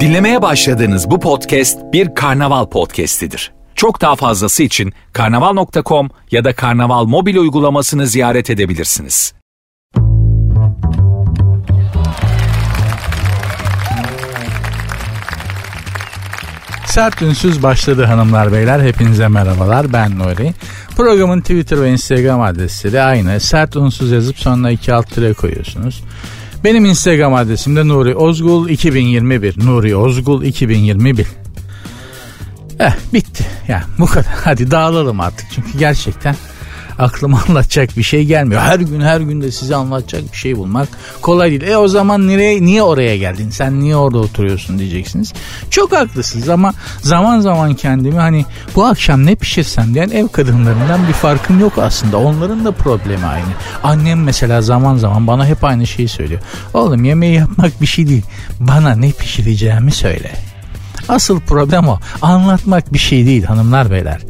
Dinlemeye başladığınız bu podcast bir karnaval podcastidir. Çok daha fazlası için karnaval.com ya da karnaval mobil uygulamasını ziyaret edebilirsiniz. Sert Ünsüz başladı hanımlar beyler. Hepinize merhabalar. Ben Nuri. Programın Twitter ve Instagram adresleri aynı. Sert Ünsüz yazıp sonra iki alt tire koyuyorsunuz. Benim Instagram adresim de Nuri Ozgul 2021. Nuri Ozgul 2021. Eh bitti. Ya bu kadar. Hadi dağılalım artık. Çünkü gerçekten aklıma anlatacak bir şey gelmiyor. Her gün her gün de size anlatacak bir şey bulmak kolay değil. E o zaman nereye niye oraya geldin? Sen niye orada oturuyorsun diyeceksiniz. Çok haklısınız ama zaman zaman kendimi hani bu akşam ne pişirsem diyen ev kadınlarından bir farkım yok aslında. Onların da problemi aynı. Annem mesela zaman zaman bana hep aynı şeyi söylüyor. Oğlum yemeği yapmak bir şey değil. Bana ne pişireceğimi söyle. Asıl problem o. Anlatmak bir şey değil hanımlar beyler.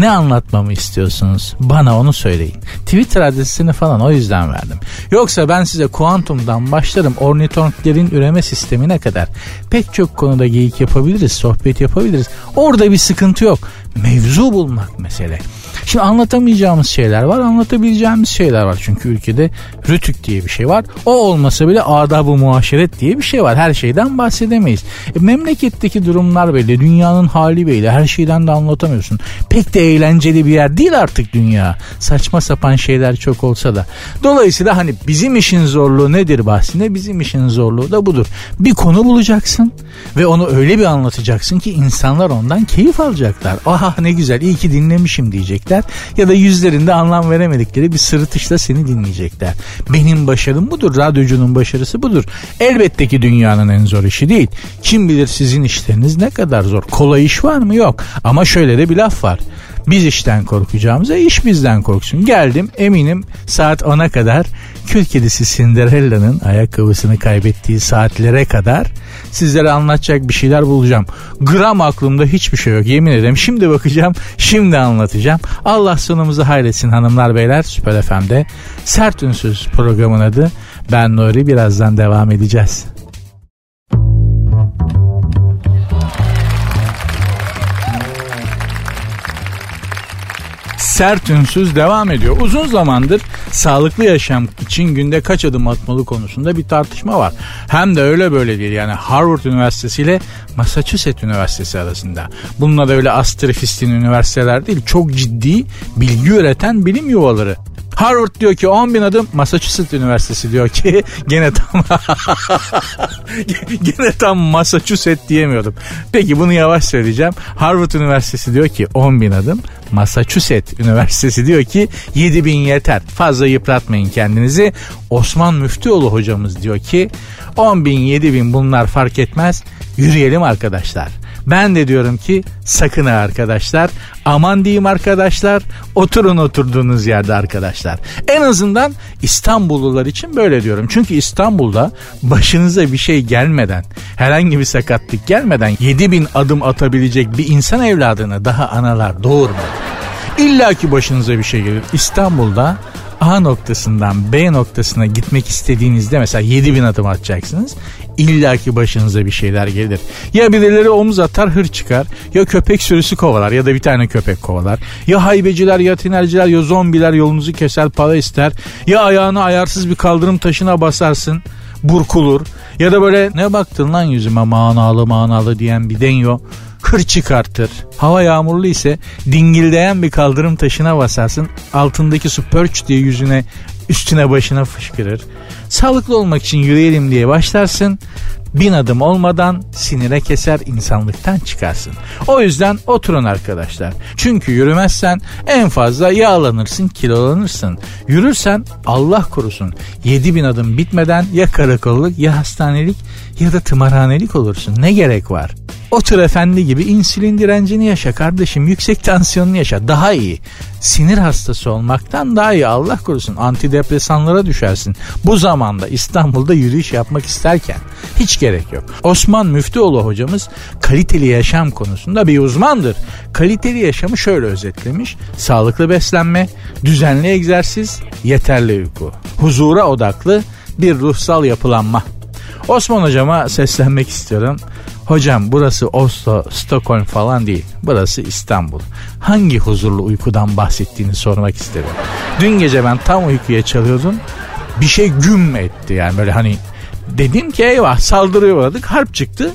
Ne anlatmamı istiyorsunuz? Bana onu söyleyin. Twitter adresini falan o yüzden verdim. Yoksa ben size kuantumdan başlarım ornitonklerin üreme sistemine kadar. Pek çok konuda geyik yapabiliriz, sohbet yapabiliriz. Orada bir sıkıntı yok. Mevzu bulmak mesele. Şimdi anlatamayacağımız şeyler var, anlatabileceğimiz şeyler var. Çünkü ülkede rütük diye bir şey var. O olmasa bile adab-ı muaşeret diye bir şey var. Her şeyden bahsedemeyiz. E, memleketteki durumlar belli, dünyanın hali belli. Her şeyden de anlatamıyorsun. Pek de eğlenceli bir yer değil artık dünya. Saçma sapan şeyler çok olsa da. Dolayısıyla hani bizim işin zorluğu nedir bahsinde? Bizim işin zorluğu da budur. Bir konu bulacaksın ve onu öyle bir anlatacaksın ki insanlar ondan keyif alacaklar. Aha ne güzel iyi ki dinlemişim diyecekler. Ya da yüzlerinde anlam veremedikleri bir sırıtışla seni dinleyecekler. Benim başarım budur. Radyocunun başarısı budur. Elbette ki dünyanın en zor işi değil. Kim bilir sizin işleriniz ne kadar zor. Kolay iş var mı? Yok. Ama şöyle de bir laf var. Biz işten korkacağımıza iş bizden korksun. Geldim eminim saat 10'a kadar kül kedisi Cinderella'nın ayakkabısını kaybettiği saatlere kadar sizlere anlatacak bir şeyler bulacağım. Gram aklımda hiçbir şey yok yemin ederim. Şimdi bakacağım şimdi anlatacağım. Allah sonumuzu hayretsin hanımlar beyler Süper FM'de. Sert Ünsüz programın adı. Ben Nuri birazdan devam edeceğiz. Sert ünsüz devam ediyor. Uzun zamandır sağlıklı yaşam için günde kaç adım atmalı konusunda bir tartışma var. Hem de öyle böyle değil yani Harvard Üniversitesi ile Massachusetts Üniversitesi arasında. Bunlar da öyle astrofistin üniversiteler değil çok ciddi bilgi üreten bilim yuvaları. Harvard diyor ki 10 bin adım Massachusetts Üniversitesi diyor ki gene tam gene tam Massachusetts diyemiyordum. Peki bunu yavaş söyleyeceğim. Harvard Üniversitesi diyor ki 10 bin adım Massachusetts Üniversitesi diyor ki 7 bin yeter. Fazla yıpratmayın kendinizi. Osman Müftüoğlu hocamız diyor ki 10 bin 7 bin bunlar fark etmez. Yürüyelim arkadaşlar. Ben de diyorum ki sakın ha arkadaşlar. Aman diyeyim arkadaşlar. Oturun oturduğunuz yerde arkadaşlar. En azından İstanbullular için böyle diyorum. Çünkü İstanbul'da başınıza bir şey gelmeden, herhangi bir sakatlık gelmeden 7000 adım atabilecek bir insan evladını daha analar doğurmadı. İlla ki başınıza bir şey gelir. İstanbul'da A noktasından B noktasına gitmek istediğinizde mesela 7000 adım atacaksınız. İlla ki başınıza bir şeyler gelir. Ya birileri omuz atar hır çıkar. Ya köpek sürüsü kovalar ya da bir tane köpek kovalar. Ya haybeciler ya tinerciler ya zombiler yolunuzu keser para ister. Ya ayağını ayarsız bir kaldırım taşına basarsın burkulur. Ya da böyle ne baktın lan yüzüme manalı manalı diyen bir denyo kır çıkartır. Hava yağmurlu ise dingildeyen bir kaldırım taşına basarsın. Altındaki su pörç diye yüzüne üstüne başına fışkırır. Sağlıklı olmak için yürüyelim diye başlarsın. Bin adım olmadan sinire keser insanlıktan çıkarsın. O yüzden oturun arkadaşlar. Çünkü yürümezsen en fazla yağlanırsın, kilolanırsın. Yürürsen Allah korusun 7 bin adım bitmeden ya karakolluk ya hastanelik ya da tımarhanelik olursun. Ne gerek var? Otur efendi gibi insülin direncini yaşa kardeşim. Yüksek tansiyonunu yaşa. Daha iyi. Sinir hastası olmaktan daha iyi. Allah korusun antidepresanlara düşersin. Bu zamanda İstanbul'da yürüyüş yapmak isterken hiç gerek yok. Osman Müftüoğlu hocamız kaliteli yaşam konusunda bir uzmandır. Kaliteli yaşamı şöyle özetlemiş. Sağlıklı beslenme, düzenli egzersiz, yeterli uyku. Huzura odaklı bir ruhsal yapılanma. Osman hocama seslenmek istiyorum. Hocam burası Oslo, Stockholm falan değil. Burası İstanbul. Hangi huzurlu uykudan bahsettiğini sormak isterim. Dün gece ben tam uykuya çalıyordum. Bir şey güm etti yani böyle hani dedim ki eyvah saldırıya uğradık harp çıktı.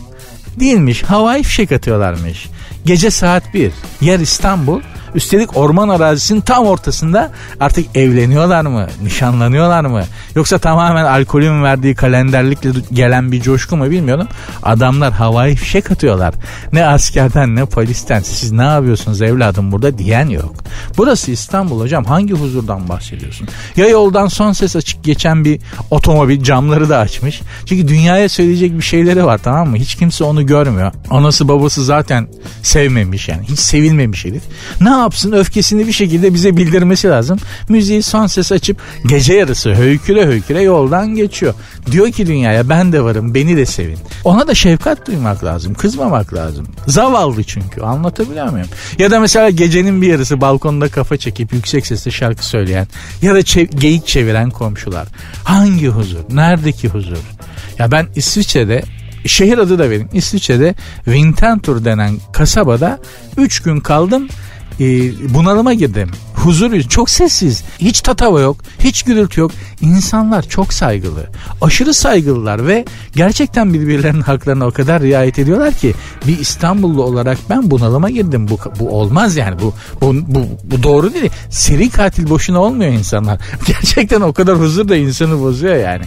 Değilmiş havai fişek atıyorlarmış. Gece saat 1 yer İstanbul Üstelik orman arazisinin tam ortasında artık evleniyorlar mı? Nişanlanıyorlar mı? Yoksa tamamen alkolün verdiği kalenderlikle gelen bir coşku mu bilmiyorum. Adamlar havai fişek atıyorlar. Ne askerden ne polisten siz ne yapıyorsunuz evladım burada diyen yok. Burası İstanbul hocam hangi huzurdan bahsediyorsun? Ya yoldan son ses açık geçen bir otomobil camları da açmış. Çünkü dünyaya söyleyecek bir şeyleri var tamam mı? Hiç kimse onu görmüyor. Anası babası zaten sevmemiş yani. Hiç sevilmemiş herif. Ne yapsın öfkesini bir şekilde bize bildirmesi lazım. Müziği son ses açıp gece yarısı höyküre höyküre yoldan geçiyor. Diyor ki dünyaya ben de varım beni de sevin. Ona da şefkat duymak lazım kızmamak lazım. Zavallı çünkü anlatabiliyor muyum? Ya da mesela gecenin bir yarısı balkonda kafa çekip yüksek sesle şarkı söyleyen ya da çev- geyik çeviren komşular. Hangi huzur? Neredeki huzur? Ya ben İsviçre'de şehir adı da benim. İsviçre'de Winterthur denen kasabada 3 gün kaldım e, bunalıma girdim. Huzur çok sessiz. Hiç tatava yok. Hiç gürültü yok. İnsanlar çok saygılı. Aşırı saygılılar ve gerçekten birbirlerinin haklarına o kadar riayet ediyorlar ki bir İstanbullu olarak ben bunalıma girdim. Bu, bu olmaz yani. Bu, bu, bu, bu doğru değil. Seri katil boşuna olmuyor insanlar. Gerçekten o kadar huzur da insanı bozuyor yani.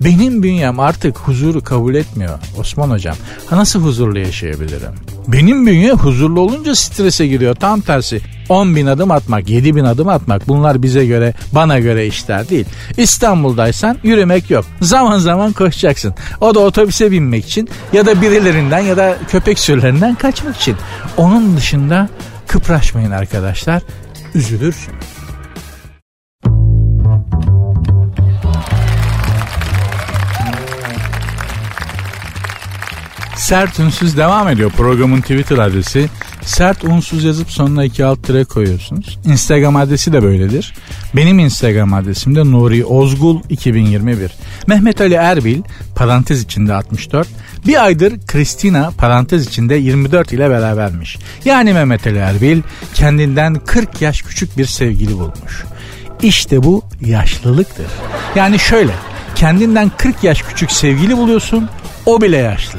Benim bünyem artık huzuru kabul etmiyor Osman hocam. Ha nasıl huzurlu yaşayabilirim? Benim bünye huzurlu olunca strese giriyor. Tam tersi 10 bin adım atmak, 7 bin adım atmak bunlar bize göre, bana göre işler değil. İstanbul'daysan yürümek yok. Zaman zaman koşacaksın. O da otobüse binmek için ya da birilerinden ya da köpek sürülerinden kaçmak için. Onun dışında kıpraşmayın arkadaşlar. Üzülürsün. Sert Ünsüz devam ediyor. Programın Twitter adresi sert unsuz yazıp sonuna iki alt tire koyuyorsunuz. Instagram adresi de böyledir. Benim Instagram adresim de Nuri Ozgul 2021. Mehmet Ali Erbil parantez içinde 64. Bir aydır Kristina parantez içinde 24 ile berabermiş. Yani Mehmet Ali Erbil kendinden 40 yaş küçük bir sevgili bulmuş. İşte bu yaşlılıktır. Yani şöyle kendinden 40 yaş küçük sevgili buluyorsun o bile yaşlı.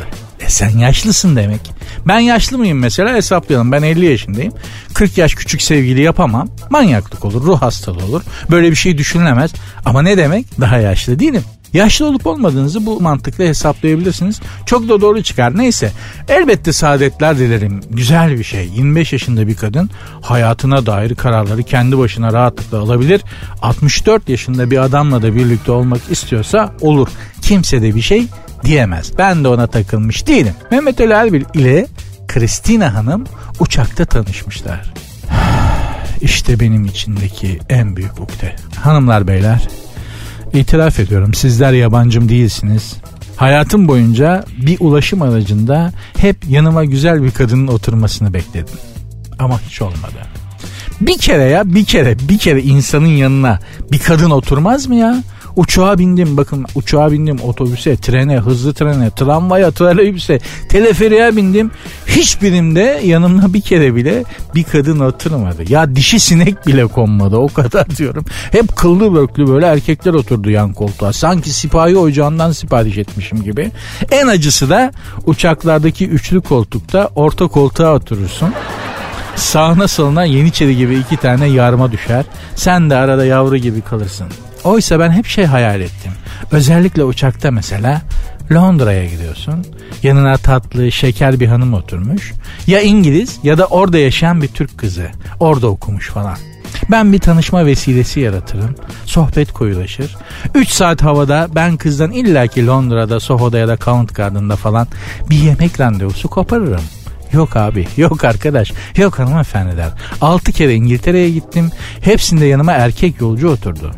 Sen yaşlısın demek. Ben yaşlı mıyım mesela hesaplayalım. Ben 50 yaşındayım. 40 yaş küçük sevgili yapamam. Manyaklık olur, ruh hastalığı olur. Böyle bir şey düşünülemez. Ama ne demek? Daha yaşlı değilim. Yaşlı olup olmadığınızı bu mantıkla hesaplayabilirsiniz. Çok da doğru çıkar. Neyse elbette saadetler dilerim. Güzel bir şey. 25 yaşında bir kadın hayatına dair kararları kendi başına rahatlıkla alabilir. 64 yaşında bir adamla da birlikte olmak istiyorsa olur. Kimse de bir şey diyemez. Ben de ona takılmış değilim. Mehmet Ali Erbil ile Kristina Hanım uçakta tanışmışlar. İşte benim içindeki en büyük ukde. Hanımlar beyler itiraf ediyorum sizler yabancım değilsiniz. Hayatım boyunca bir ulaşım aracında hep yanıma güzel bir kadının oturmasını bekledim. Ama hiç olmadı. Bir kere ya bir kere bir kere insanın yanına bir kadın oturmaz mı ya? Uçağa bindim bakın uçağa bindim otobüse, trene, hızlı trene, tramvaya, trolleybüse, teleferiğe bindim. Hiçbirimde yanımda bir kere bile bir kadın oturmadı. Ya dişi sinek bile konmadı o kadar diyorum. Hep kıllı börklü böyle erkekler oturdu yan koltuğa. Sanki sipahi ocağından sipariş etmişim gibi. En acısı da uçaklardaki üçlü koltukta orta koltuğa oturursun. Sağına soluna Yeniçeri gibi iki tane yarma düşer. Sen de arada yavru gibi kalırsın. Oysa ben hep şey hayal ettim. Özellikle uçakta mesela Londra'ya gidiyorsun. Yanına tatlı, şeker bir hanım oturmuş. Ya İngiliz ya da orada yaşayan bir Türk kızı. Orada okumuş falan. Ben bir tanışma vesilesi yaratırım. Sohbet koyulaşır. 3 saat havada ben kızdan illaki Londra'da, Soho'da ya da Covent Garden'da falan bir yemek randevusu koparırım. Yok abi yok arkadaş yok hanımefendiler. 6 kere İngiltere'ye gittim. Hepsinde yanıma erkek yolcu oturdu.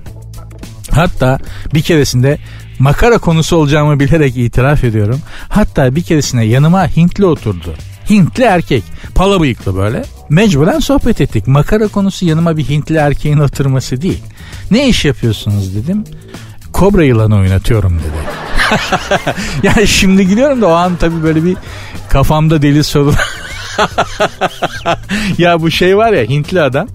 Hatta bir keresinde makara konusu olacağımı bilerek itiraf ediyorum. Hatta bir keresinde yanıma Hintli oturdu. Hintli erkek. Pala bıyıklı böyle. Mecburen sohbet ettik. Makara konusu yanıma bir Hintli erkeğin oturması değil. Ne iş yapıyorsunuz dedim. Kobra yılanı oynatıyorum dedi. yani şimdi gülüyorum da o an tabii böyle bir kafamda deli soru. Ya bu şey var ya Hintli adam.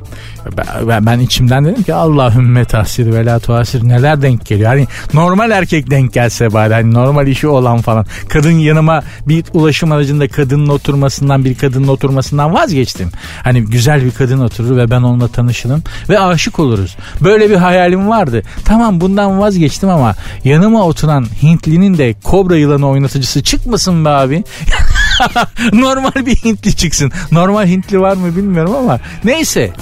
Ben, ben içimden dedim ki Allahümme tahsir ve la tuhasir neler denk geliyor. Hani normal erkek denk gelse bari hani normal işi olan falan. Kadın yanıma bir ulaşım aracında kadının oturmasından bir kadının oturmasından vazgeçtim. Hani güzel bir kadın oturur ve ben onunla tanışırım ve aşık oluruz. Böyle bir hayalim vardı. Tamam bundan vazgeçtim ama yanıma oturan Hintlinin de kobra yılanı oynatıcısı çıkmasın be abi. Normal bir Hintli çıksın. Normal Hintli var mı bilmiyorum ama neyse.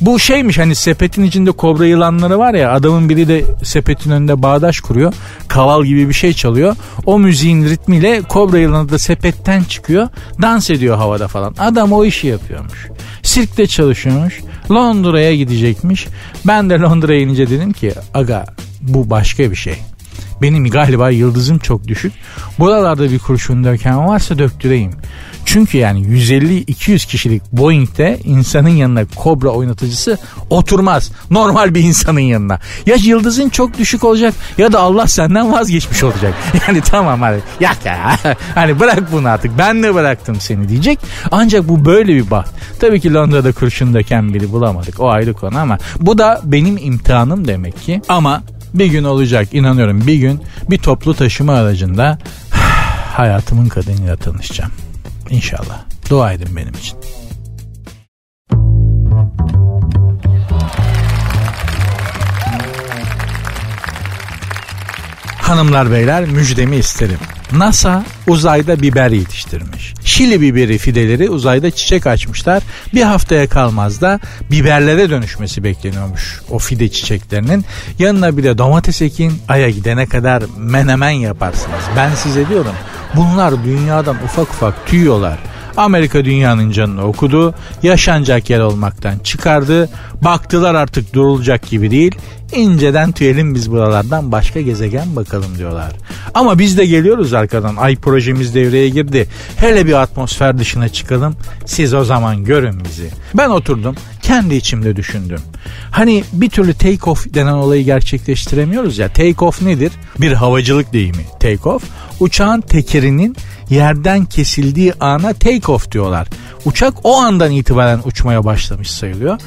Bu şeymiş hani sepetin içinde kobra yılanları var ya adamın biri de sepetin önünde bağdaş kuruyor. Kaval gibi bir şey çalıyor. O müziğin ritmiyle kobra yılanı da sepetten çıkıyor. Dans ediyor havada falan. Adam o işi yapıyormuş. Sirkte çalışıyormuş. Londra'ya gidecekmiş. Ben de Londra'ya inince dedim ki aga bu başka bir şey. Benim galiba yıldızım çok düşük. Buralarda bir kurşun döken varsa döktüreyim. Çünkü yani 150-200 kişilik Boeing'de insanın yanına kobra oynatıcısı oturmaz. Normal bir insanın yanına. Ya yıldızın çok düşük olacak ya da Allah senden vazgeçmiş olacak. Yani tamam hadi yak ya. Hani bırak bunu artık ben de bıraktım seni diyecek. Ancak bu böyle bir baht. Tabii ki Londra'da kurşun döken biri bulamadık. O ayrı konu ama bu da benim imtihanım demek ki. Ama bir gün olacak inanıyorum bir gün bir toplu taşıma aracında hayatımın kadınıyla tanışacağım. İnşallah. Dua edin benim için. Hanımlar beyler müjdemi isterim. NASA uzayda biber yetiştirmiş. Şili biberi fideleri uzayda çiçek açmışlar. Bir haftaya kalmaz da biberlere dönüşmesi bekleniyormuş o fide çiçeklerinin. Yanına bir de domates ekin aya gidene kadar menemen yaparsınız. Ben size diyorum bunlar dünyadan ufak ufak tüyüyorlar. Amerika dünyanın canını okudu. Yaşanacak yer olmaktan çıkardı. Baktılar artık durulacak gibi değil. İnceden tüyelim biz buralardan başka gezegen bakalım diyorlar. Ama biz de geliyoruz arkadan. Ay projemiz devreye girdi. Hele bir atmosfer dışına çıkalım. Siz o zaman görün bizi. Ben oturdum kendi içimde düşündüm. Hani bir türlü take off denen olayı gerçekleştiremiyoruz ya. Take off nedir? Bir havacılık deyimi. Take off uçağın tekerinin yerden kesildiği ana take off diyorlar. Uçak o andan itibaren uçmaya başlamış sayılıyor.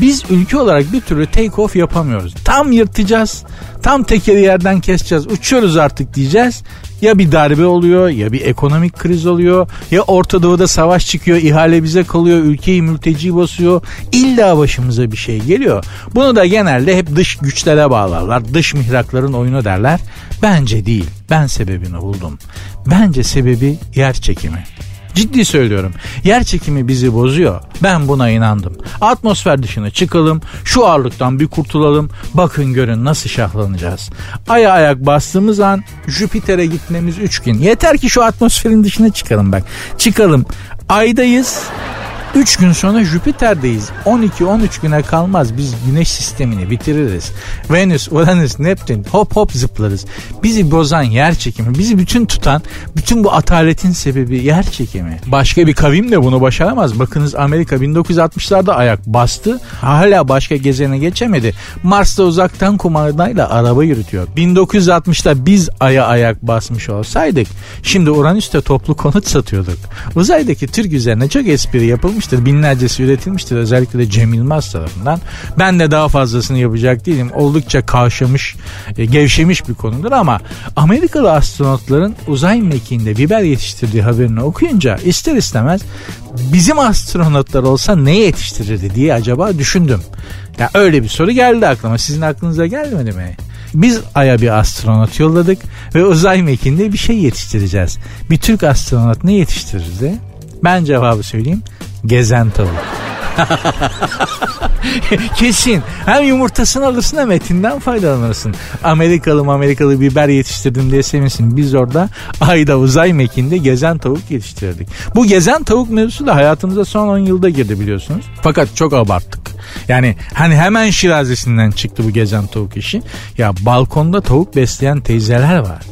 Biz ülke olarak bir türlü take off yapamıyoruz. Tam yırtacağız. Tam tekeri yerden keseceğiz. Uçuyoruz artık diyeceğiz. Ya bir darbe oluyor ya bir ekonomik kriz oluyor ya Orta Doğu'da savaş çıkıyor ihale bize kalıyor ülkeyi mülteci basıyor illa başımıza bir şey geliyor. Bunu da genelde hep dış güçlere bağlarlar dış mihrakların oyunu derler. Bence değil ben sebebini buldum. Bence sebebi yer çekimi. Ciddi söylüyorum. Yer çekimi bizi bozuyor. Ben buna inandım. Atmosfer dışına çıkalım. Şu ağırlıktan bir kurtulalım. Bakın görün nasıl şahlanacağız. Aya ayak bastığımız an Jüpiter'e gitmemiz 3 gün. Yeter ki şu atmosferin dışına çıkalım bak. Çıkalım. Aydayız. 3 gün sonra Jüpiter'deyiz. 12-13 güne kalmaz biz güneş sistemini bitiririz. Venüs, Uranüs, Neptün hop hop zıplarız. Bizi bozan yer çekimi, bizi bütün tutan, bütün bu ataletin sebebi yer çekimi. Başka bir kavim de bunu başaramaz. Bakınız Amerika 1960'larda ayak bastı. Hala başka gezene geçemedi. Mars'ta uzaktan kumandayla araba yürütüyor. 1960'da biz aya ayak basmış olsaydık şimdi Uranüs'te toplu konut satıyorduk. Uzaydaki Türk üzerine çok espri yapılmış üretilmiştir. Binlercesi üretilmiştir. Özellikle de Cem Yılmaz tarafından. Ben de daha fazlasını yapacak değilim. Oldukça kavşamış, e, gevşemiş bir konudur ama Amerikalı astronotların uzay mekiğinde biber yetiştirdiği haberini okuyunca ister istemez bizim astronotlar olsa ne yetiştirirdi diye acaba düşündüm. Ya öyle bir soru geldi aklıma. Sizin aklınıza gelmedi mi? Biz Ay'a bir astronot yolladık ve uzay mekiğinde bir şey yetiştireceğiz. Bir Türk astronot ne yetiştirirdi? Ben cevabı söyleyeyim. Gezen tavuk. Kesin. Hem yumurtasını alırsın hem etinden faydalanırsın. Amerikalı Amerikalı biber yetiştirdim diye sevinsin. Biz orada ayda uzay mekinde gezen tavuk yetiştirdik. Bu gezen tavuk mevzusu da hayatımıza son 10 yılda girdi biliyorsunuz. Fakat çok abarttık. Yani hani hemen şirazesinden çıktı bu gezen tavuk işi. Ya balkonda tavuk besleyen teyzeler var.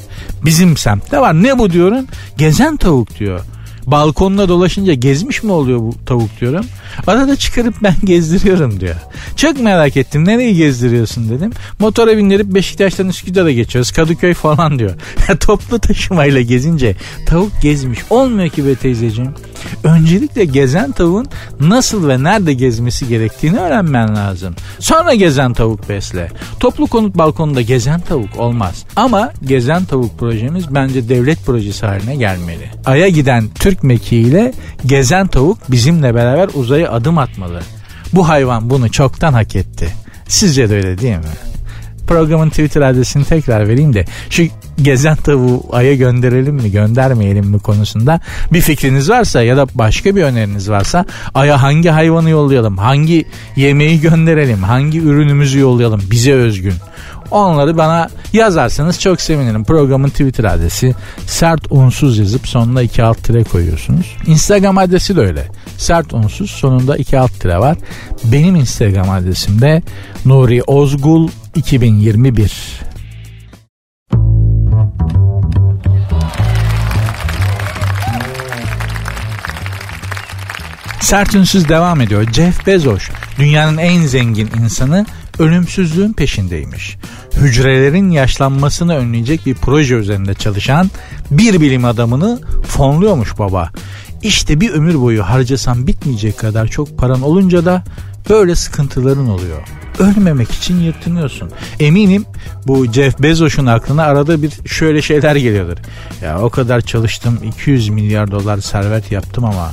Bizim semtte var. Ne bu diyorum? Gezen tavuk diyor balkonda dolaşınca gezmiş mi oluyor bu tavuk diyorum. Arada çıkarıp ben gezdiriyorum diyor. Çok merak ettim nereye gezdiriyorsun dedim. Motora bindirip Beşiktaş'tan Üsküdar'a geçiyoruz. Kadıköy falan diyor. Toplu taşımayla gezince tavuk gezmiş. Olmuyor ki be teyzeciğim. Öncelikle gezen tavuğun nasıl ve nerede gezmesi gerektiğini öğrenmen lazım. Sonra gezen tavuk besle. Toplu konut balkonunda gezen tavuk olmaz. Ama gezen tavuk projemiz bence devlet projesi haline gelmeli. Ay'a giden Türk mekiğiyle gezen tavuk bizimle beraber uzaya adım atmalı. Bu hayvan bunu çoktan hak etti. Sizce de öyle değil mi? Programın Twitter adresini tekrar vereyim de şu gezen tavuğu aya gönderelim mi göndermeyelim mi konusunda bir fikriniz varsa ya da başka bir öneriniz varsa aya hangi hayvanı yollayalım hangi yemeği gönderelim hangi ürünümüzü yollayalım bize özgün Onları bana yazarsanız çok sevinirim. Programın Twitter adresi sert unsuz yazıp sonuna iki alt tire koyuyorsunuz. Instagram adresi de öyle. Sert unsuz sonunda iki alt tire var. Benim Instagram adresim de Nuri Ozgul 2021. Sert Ünsüz devam ediyor. Jeff Bezos dünyanın en zengin insanı ölümsüzlüğün peşindeymiş. Hücrelerin yaşlanmasını önleyecek bir proje üzerinde çalışan bir bilim adamını fonluyormuş baba. İşte bir ömür boyu harcasan bitmeyecek kadar çok paran olunca da böyle sıkıntıların oluyor. Ölmemek için yırtınıyorsun. Eminim bu Jeff Bezos'un aklına arada bir şöyle şeyler geliyordur. Ya o kadar çalıştım 200 milyar dolar servet yaptım ama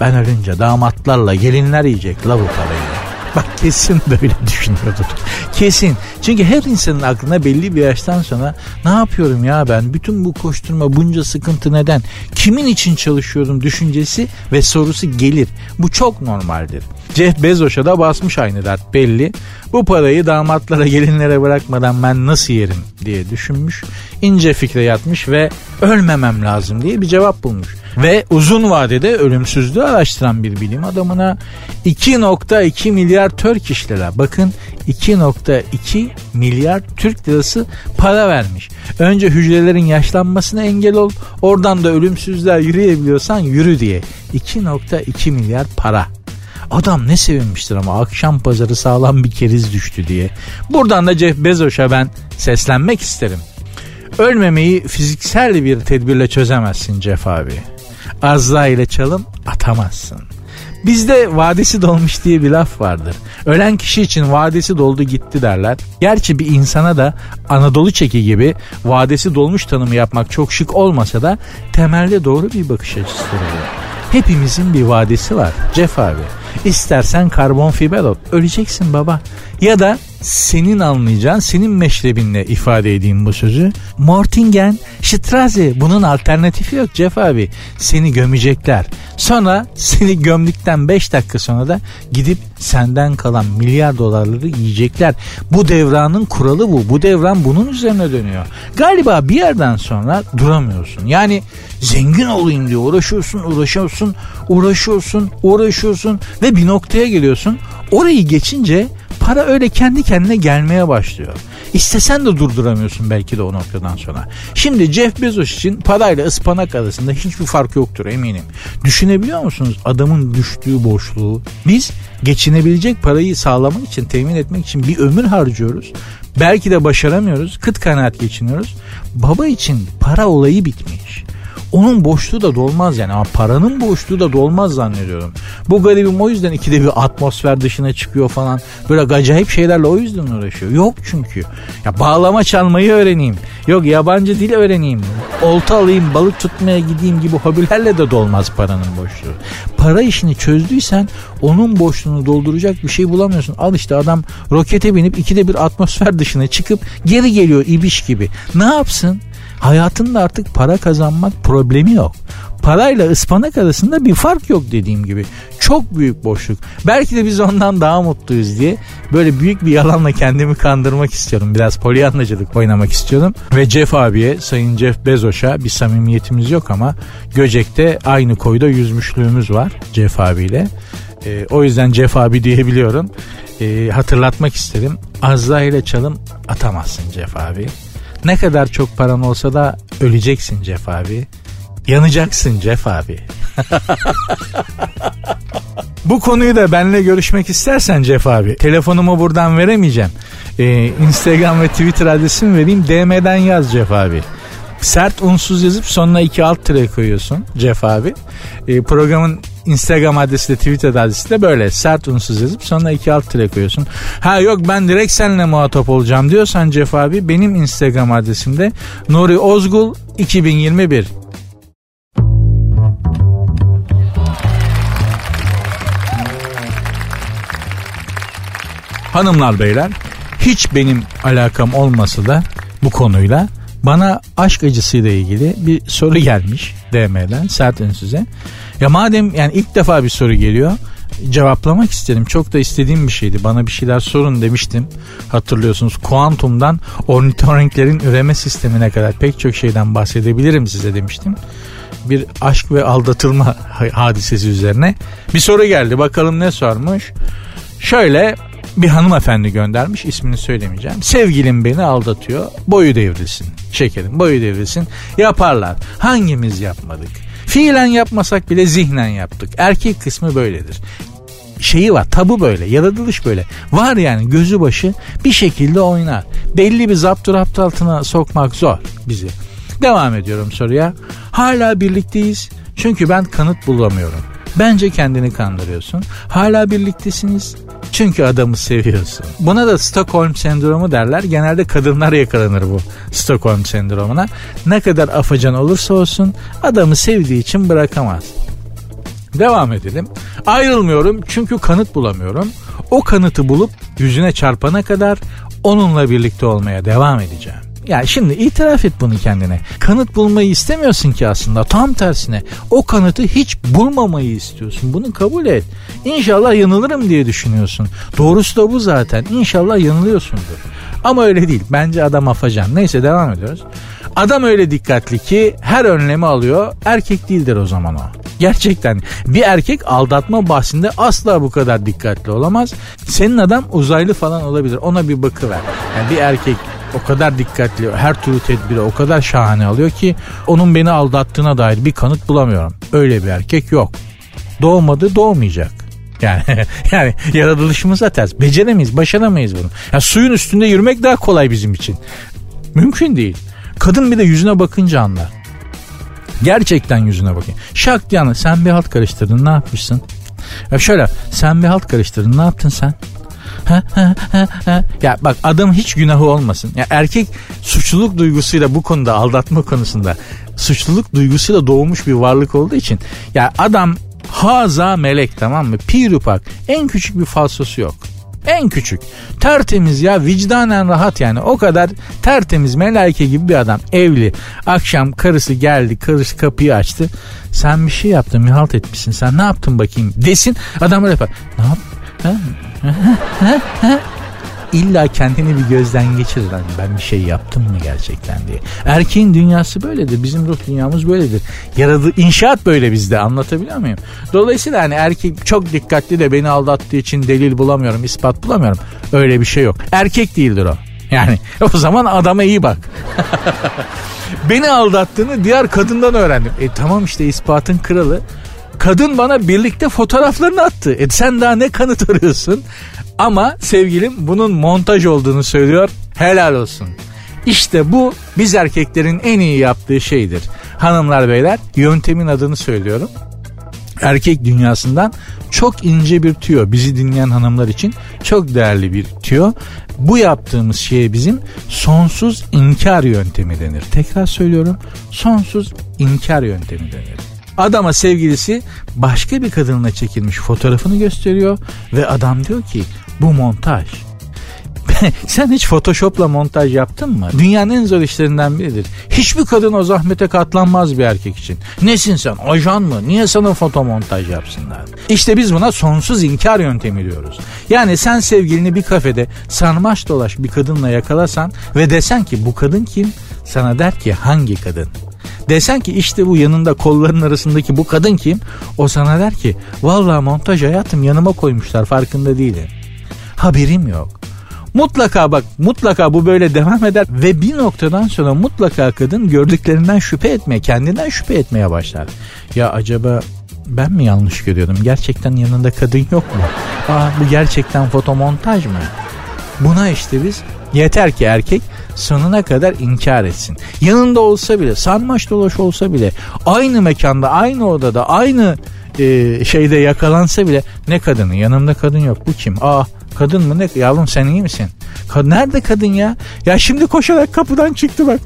ben ölünce damatlarla gelinler yiyecek la bu parayı. Bak kesin böyle düşünüyordur. Kesin. Çünkü her insanın aklına belli bir yaştan sonra ne yapıyorum ya ben? Bütün bu koşturma bunca sıkıntı neden? Kimin için çalışıyorum düşüncesi ve sorusu gelir. Bu çok normaldir. Jeff Bezos'a da basmış aynı dert belli. Bu parayı damatlara gelinlere bırakmadan ben nasıl yerim diye düşünmüş. İnce fikre yatmış ve ölmemem lazım diye bir cevap bulmuş. Ve uzun vadede ölümsüzlüğü araştıran bir bilim adamına 2.2 milyar Turkish lira bakın 2.2 milyar Türk lirası para vermiş. Önce hücrelerin yaşlanmasına engel ol oradan da ölümsüzler yürüyebiliyorsan yürü diye 2.2 milyar para. Adam ne sevinmiştir ama akşam pazarı sağlam bir keriz düştü diye. Buradan da Jeff Bezos'a ben seslenmek isterim. Ölmemeyi fiziksel bir tedbirle çözemezsin Jeff abi. Azra ile çalım atamazsın. Bizde vadesi dolmuş diye bir laf vardır. Ölen kişi için vadesi doldu gitti derler. Gerçi bir insana da Anadolu çeki gibi vadesi dolmuş tanımı yapmak çok şık olmasa da temelde doğru bir bakış açısıdır bu. Hepimizin bir vadesi var Jeff abi. İstersen karbon fiber ol. Öleceksin baba. Ya da senin anlayacağın, senin meşrebinle ifade edeyim bu sözü. Mortingen, Strasse bunun alternatifi yok Jeff abi. Seni gömecekler. Sonra seni gömdükten 5 dakika sonra da gidip senden kalan milyar dolarları yiyecekler. Bu devranın kuralı bu. Bu devran bunun üzerine dönüyor. Galiba bir yerden sonra duramıyorsun. Yani zengin olayım diye uğraşıyorsun, uğraşıyorsun, uğraşıyorsun, uğraşıyorsun ve bir noktaya geliyorsun. Orayı geçince para öyle kendi kendine gelmeye başlıyor. İstesen de durduramıyorsun belki de o noktadan sonra. Şimdi Jeff Bezos için parayla ıspanak arasında hiçbir fark yoktur eminim. Düşünebiliyor musunuz adamın düştüğü boşluğu? Biz geçinebilecek parayı sağlamak için, temin etmek için bir ömür harcıyoruz. Belki de başaramıyoruz. Kıt kanaat geçiniyoruz. Baba için para olayı bitmiş onun boşluğu da dolmaz yani ama paranın boşluğu da dolmaz zannediyorum. Bu garibim o yüzden ikide bir atmosfer dışına çıkıyor falan. Böyle acayip şeylerle o yüzden uğraşıyor. Yok çünkü. Ya bağlama çalmayı öğreneyim. Yok yabancı dil öğreneyim. Olta alayım balık tutmaya gideyim gibi hobilerle de dolmaz paranın boşluğu. Para işini çözdüysen onun boşluğunu dolduracak bir şey bulamıyorsun. Al işte adam rokete binip ikide bir atmosfer dışına çıkıp geri geliyor ibiş gibi. Ne yapsın? Hayatında artık para kazanmak problemi yok. Parayla ıspanak arasında bir fark yok dediğim gibi. Çok büyük boşluk. Belki de biz ondan daha mutluyuz diye böyle büyük bir yalanla kendimi kandırmak istiyorum. Biraz polyanlacılık oynamak istiyorum. Ve Jeff abiye, Sayın Jeff Bezos'a bir samimiyetimiz yok ama Göcek'te aynı koyda yüzmüşlüğümüz var Jeff abiyle. E, o yüzden Jeff abi diyebiliyorum. E, hatırlatmak istedim. Azra ile çalım atamazsın Jeff abi. Ne kadar çok paran olsa da öleceksin Jeff abi. Yanacaksın Jeff abi. Bu konuyu da benimle görüşmek istersen Cef abi. Telefonumu buradan veremeyeceğim. Ee, Instagram ve Twitter adresimi vereyim. DM'den yaz Cef abi. Sert unsuz yazıp sonuna iki alt tire koyuyorsun Cef abi. Ee, programın Instagram adresi de Twitter adresi de böyle sert unsuz yazıp sonuna iki alt tire koyuyorsun. Ha yok ben direkt seninle muhatap olacağım diyorsan Cef abi benim Instagram adresimde Nuri Ozgul 2021 Hanımlar beyler hiç benim alakam olmasa da bu konuyla bana aşk acısıyla ilgili bir soru gelmiş DM'den sert size. Ya madem yani ilk defa bir soru geliyor cevaplamak istedim. Çok da istediğim bir şeydi. Bana bir şeyler sorun demiştim. Hatırlıyorsunuz kuantumdan ornitorenklerin üreme sistemine kadar pek çok şeyden bahsedebilirim size demiştim. Bir aşk ve aldatılma hadisesi üzerine bir soru geldi. Bakalım ne sormuş. Şöyle bir hanımefendi göndermiş ismini söylemeyeceğim. Sevgilim beni aldatıyor boyu devrilsin. Şekerim boyu devrilsin. Yaparlar. Hangimiz yapmadık? Fiilen yapmasak bile zihnen yaptık. Erkek kısmı böyledir. Şeyi var tabu böyle yaratılış böyle. Var yani gözü başı bir şekilde oynar. Belli bir zapturapt altına sokmak zor bizi. Devam ediyorum soruya. Hala birlikteyiz. Çünkü ben kanıt bulamıyorum Bence kendini kandırıyorsun. Hala birliktesiniz. Çünkü adamı seviyorsun. Buna da Stockholm sendromu derler. Genelde kadınlar yakalanır bu Stockholm sendromuna. Ne kadar afacan olursa olsun adamı sevdiği için bırakamaz. Devam edelim. Ayrılmıyorum çünkü kanıt bulamıyorum. O kanıtı bulup yüzüne çarpana kadar onunla birlikte olmaya devam edeceğim. Yani şimdi itiraf et bunu kendine. Kanıt bulmayı istemiyorsun ki aslında. Tam tersine o kanıtı hiç bulmamayı istiyorsun. Bunu kabul et. İnşallah yanılırım diye düşünüyorsun. Doğrusu da bu zaten. İnşallah yanılıyorsundur. Ama öyle değil. Bence adam afacan. Neyse devam ediyoruz. Adam öyle dikkatli ki her önlemi alıyor. Erkek değildir o zaman o. Gerçekten bir erkek aldatma bahsinde asla bu kadar dikkatli olamaz. Senin adam uzaylı falan olabilir. Ona bir bakıver. Yani bir erkek o kadar dikkatli, her türlü tedbiri o kadar şahane alıyor ki onun beni aldattığına dair bir kanıt bulamıyorum. Öyle bir erkek yok. Doğmadı, doğmayacak. Yani yani yaratılışımıza ters. Beceremeyiz, başaramayız bunu. Yani suyun üstünde yürümek daha kolay bizim için. Mümkün değil. Kadın bir de yüzüne bakınca anlar. Gerçekten yüzüne bakın. Şak diye sen bir halt karıştırdın ne yapmışsın? Ya şöyle sen bir halt karıştırdın ne yaptın sen? Ya bak adam hiç günahı olmasın. Ya erkek suçluluk duygusuyla bu konuda aldatma konusunda suçluluk duygusuyla doğmuş bir varlık olduğu için ya adam haza melek tamam mı? Pirupak en küçük bir falsosu yok. En küçük. Tertemiz ya vicdanen rahat yani. O kadar tertemiz melaike gibi bir adam. Evli. Akşam karısı geldi. Karısı kapıyı açtı. Sen bir şey yaptın. Bir halt etmişsin. Sen ne yaptın bakayım desin. Adam öyle yapar. Ne yap? İlla kendini bir gözden geçirir. Hani ben bir şey yaptım mı gerçekten diye. Erkeğin dünyası böyledir. Bizim ruh dünyamız böyledir. Yaradı, inşaat böyle bizde anlatabiliyor muyum? Dolayısıyla hani erkek çok dikkatli de beni aldattığı için delil bulamıyorum, ispat bulamıyorum. Öyle bir şey yok. Erkek değildir o. Yani o zaman adama iyi bak. beni aldattığını diğer kadından öğrendim. E tamam işte ispatın kralı. Kadın bana birlikte fotoğraflarını attı. E sen daha ne kanıt arıyorsun? Ama sevgilim bunun montaj olduğunu söylüyor. Helal olsun. İşte bu biz erkeklerin en iyi yaptığı şeydir. Hanımlar beyler yöntemin adını söylüyorum. Erkek dünyasından çok ince bir tüyo bizi dinleyen hanımlar için çok değerli bir tüyo. Bu yaptığımız şeye bizim sonsuz inkar yöntemi denir. Tekrar söylüyorum sonsuz inkar yöntemi denir. Adama sevgilisi başka bir kadınla çekilmiş fotoğrafını gösteriyor ve adam diyor ki bu montaj. Sen hiç Photoshop'la montaj yaptın mı? Dünyanın en zor işlerinden biridir. Hiçbir kadın o zahmete katlanmaz bir erkek için. Nesin sen? Ajan mı? Niye sana foto montaj yapsınlar? İşte biz buna sonsuz inkar yöntemi diyoruz. Yani sen sevgilini bir kafede sarmaş dolaş bir kadınla yakalasan ve desen ki bu kadın kim? Sana der ki hangi kadın? Desen ki işte bu yanında kolların arasındaki bu kadın kim? O sana der ki vallahi montaj hayatım yanıma koymuşlar farkında değilim. Haberim yok. Mutlaka bak mutlaka bu böyle devam eder ve bir noktadan sonra mutlaka kadın gördüklerinden şüphe etmeye kendinden şüphe etmeye başlar. Ya acaba ben mi yanlış görüyorum? Gerçekten yanında kadın yok mu? Aa bu gerçekten fotomontaj mı? Buna işte biz yeter ki erkek sonuna kadar inkar etsin. Yanında olsa bile, sarmaş dolaş olsa bile, aynı mekanda, aynı odada, aynı e, şeyde yakalansa bile ne kadını? Yanımda kadın yok. Bu kim? Aa kadın mı ne? Yavrum sen iyi misin? Kad Nerede kadın ya? Ya şimdi koşarak kapıdan çıktı bak.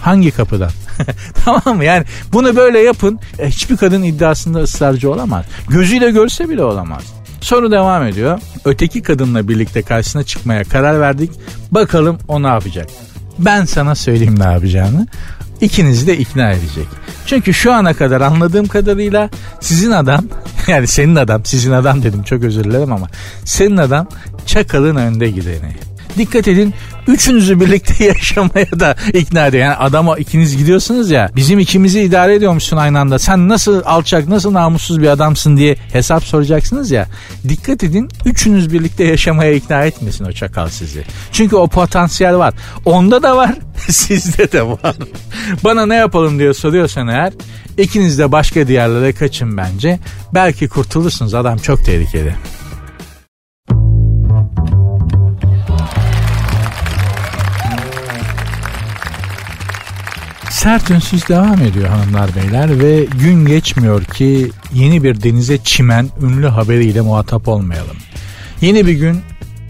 Hangi kapıdan? tamam mı? Yani bunu böyle yapın. E, hiçbir kadın iddiasında ısrarcı olamaz. Gözüyle görse bile olamaz. Soru devam ediyor. Öteki kadınla birlikte karşısına çıkmaya karar verdik. Bakalım o ne yapacak? Ben sana söyleyeyim ne yapacağını. İkinizi de ikna edecek. Çünkü şu ana kadar anladığım kadarıyla sizin adam yani senin adam sizin adam dedim çok özür dilerim ama senin adam çakalın önde gideni. Dikkat edin üçünüzü birlikte yaşamaya da ikna ediyor. Yani adama ikiniz gidiyorsunuz ya bizim ikimizi idare ediyormuşsun aynı anda. Sen nasıl alçak nasıl namussuz bir adamsın diye hesap soracaksınız ya. Dikkat edin üçünüz birlikte yaşamaya ikna etmesin o çakal sizi. Çünkü o potansiyel var. Onda da var sizde de var. Bana ne yapalım diye soruyorsan eğer ikiniz de başka diyarlara kaçın bence. Belki kurtulursunuz adam çok tehlikeli. Sert ünsüz devam ediyor hanımlar beyler ve gün geçmiyor ki yeni bir denize çimen ünlü haberiyle muhatap olmayalım. Yeni bir gün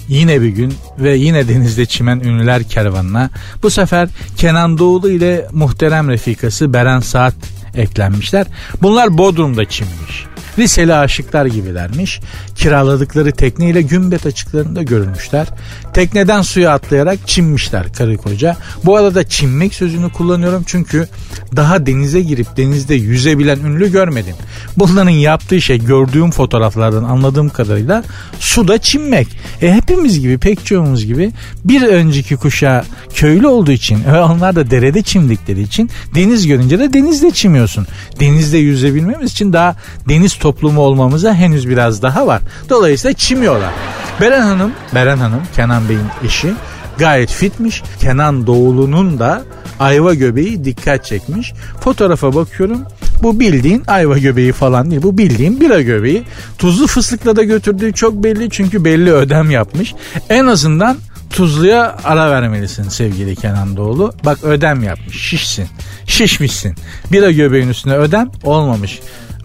Yine bir gün ve yine denizde çimen ünlüler kervanına bu sefer Kenan Doğulu ile muhterem refikası Beren Saat eklenmişler. Bunlar Bodrum'da çimmiş. Liseli aşıklar gibilermiş. Kiraladıkları tekneyle gümbet açıklarında görülmüşler. Tekneden suya atlayarak çinmişler karı koca. Bu arada çinmek sözünü kullanıyorum çünkü daha denize girip denizde yüzebilen ünlü görmedim. Bunların yaptığı şey gördüğüm fotoğraflardan anladığım kadarıyla suda çinmek. E hepimiz gibi pek çoğumuz gibi bir önceki kuşa köylü olduğu için ve onlar da derede çimdikleri için deniz görünce de denizde çimiyorsun. Denizde yüzebilmemiz için daha deniz toplumu olmamıza henüz biraz daha var. Dolayısıyla çimiyorlar. Beren Hanım, Beren Hanım Kenan Bey'in eşi gayet fitmiş. Kenan Doğulu'nun da ayva göbeği dikkat çekmiş. Fotoğrafa bakıyorum. Bu bildiğin ayva göbeği falan değil. Bu bildiğin bira göbeği. Tuzlu fıstıkla da götürdüğü çok belli çünkü belli ödem yapmış. En azından tuzluya ara vermelisin sevgili Kenan Doğulu. Bak ödem yapmış şişsin şişmişsin. Bira göbeğin üstüne ödem olmamış.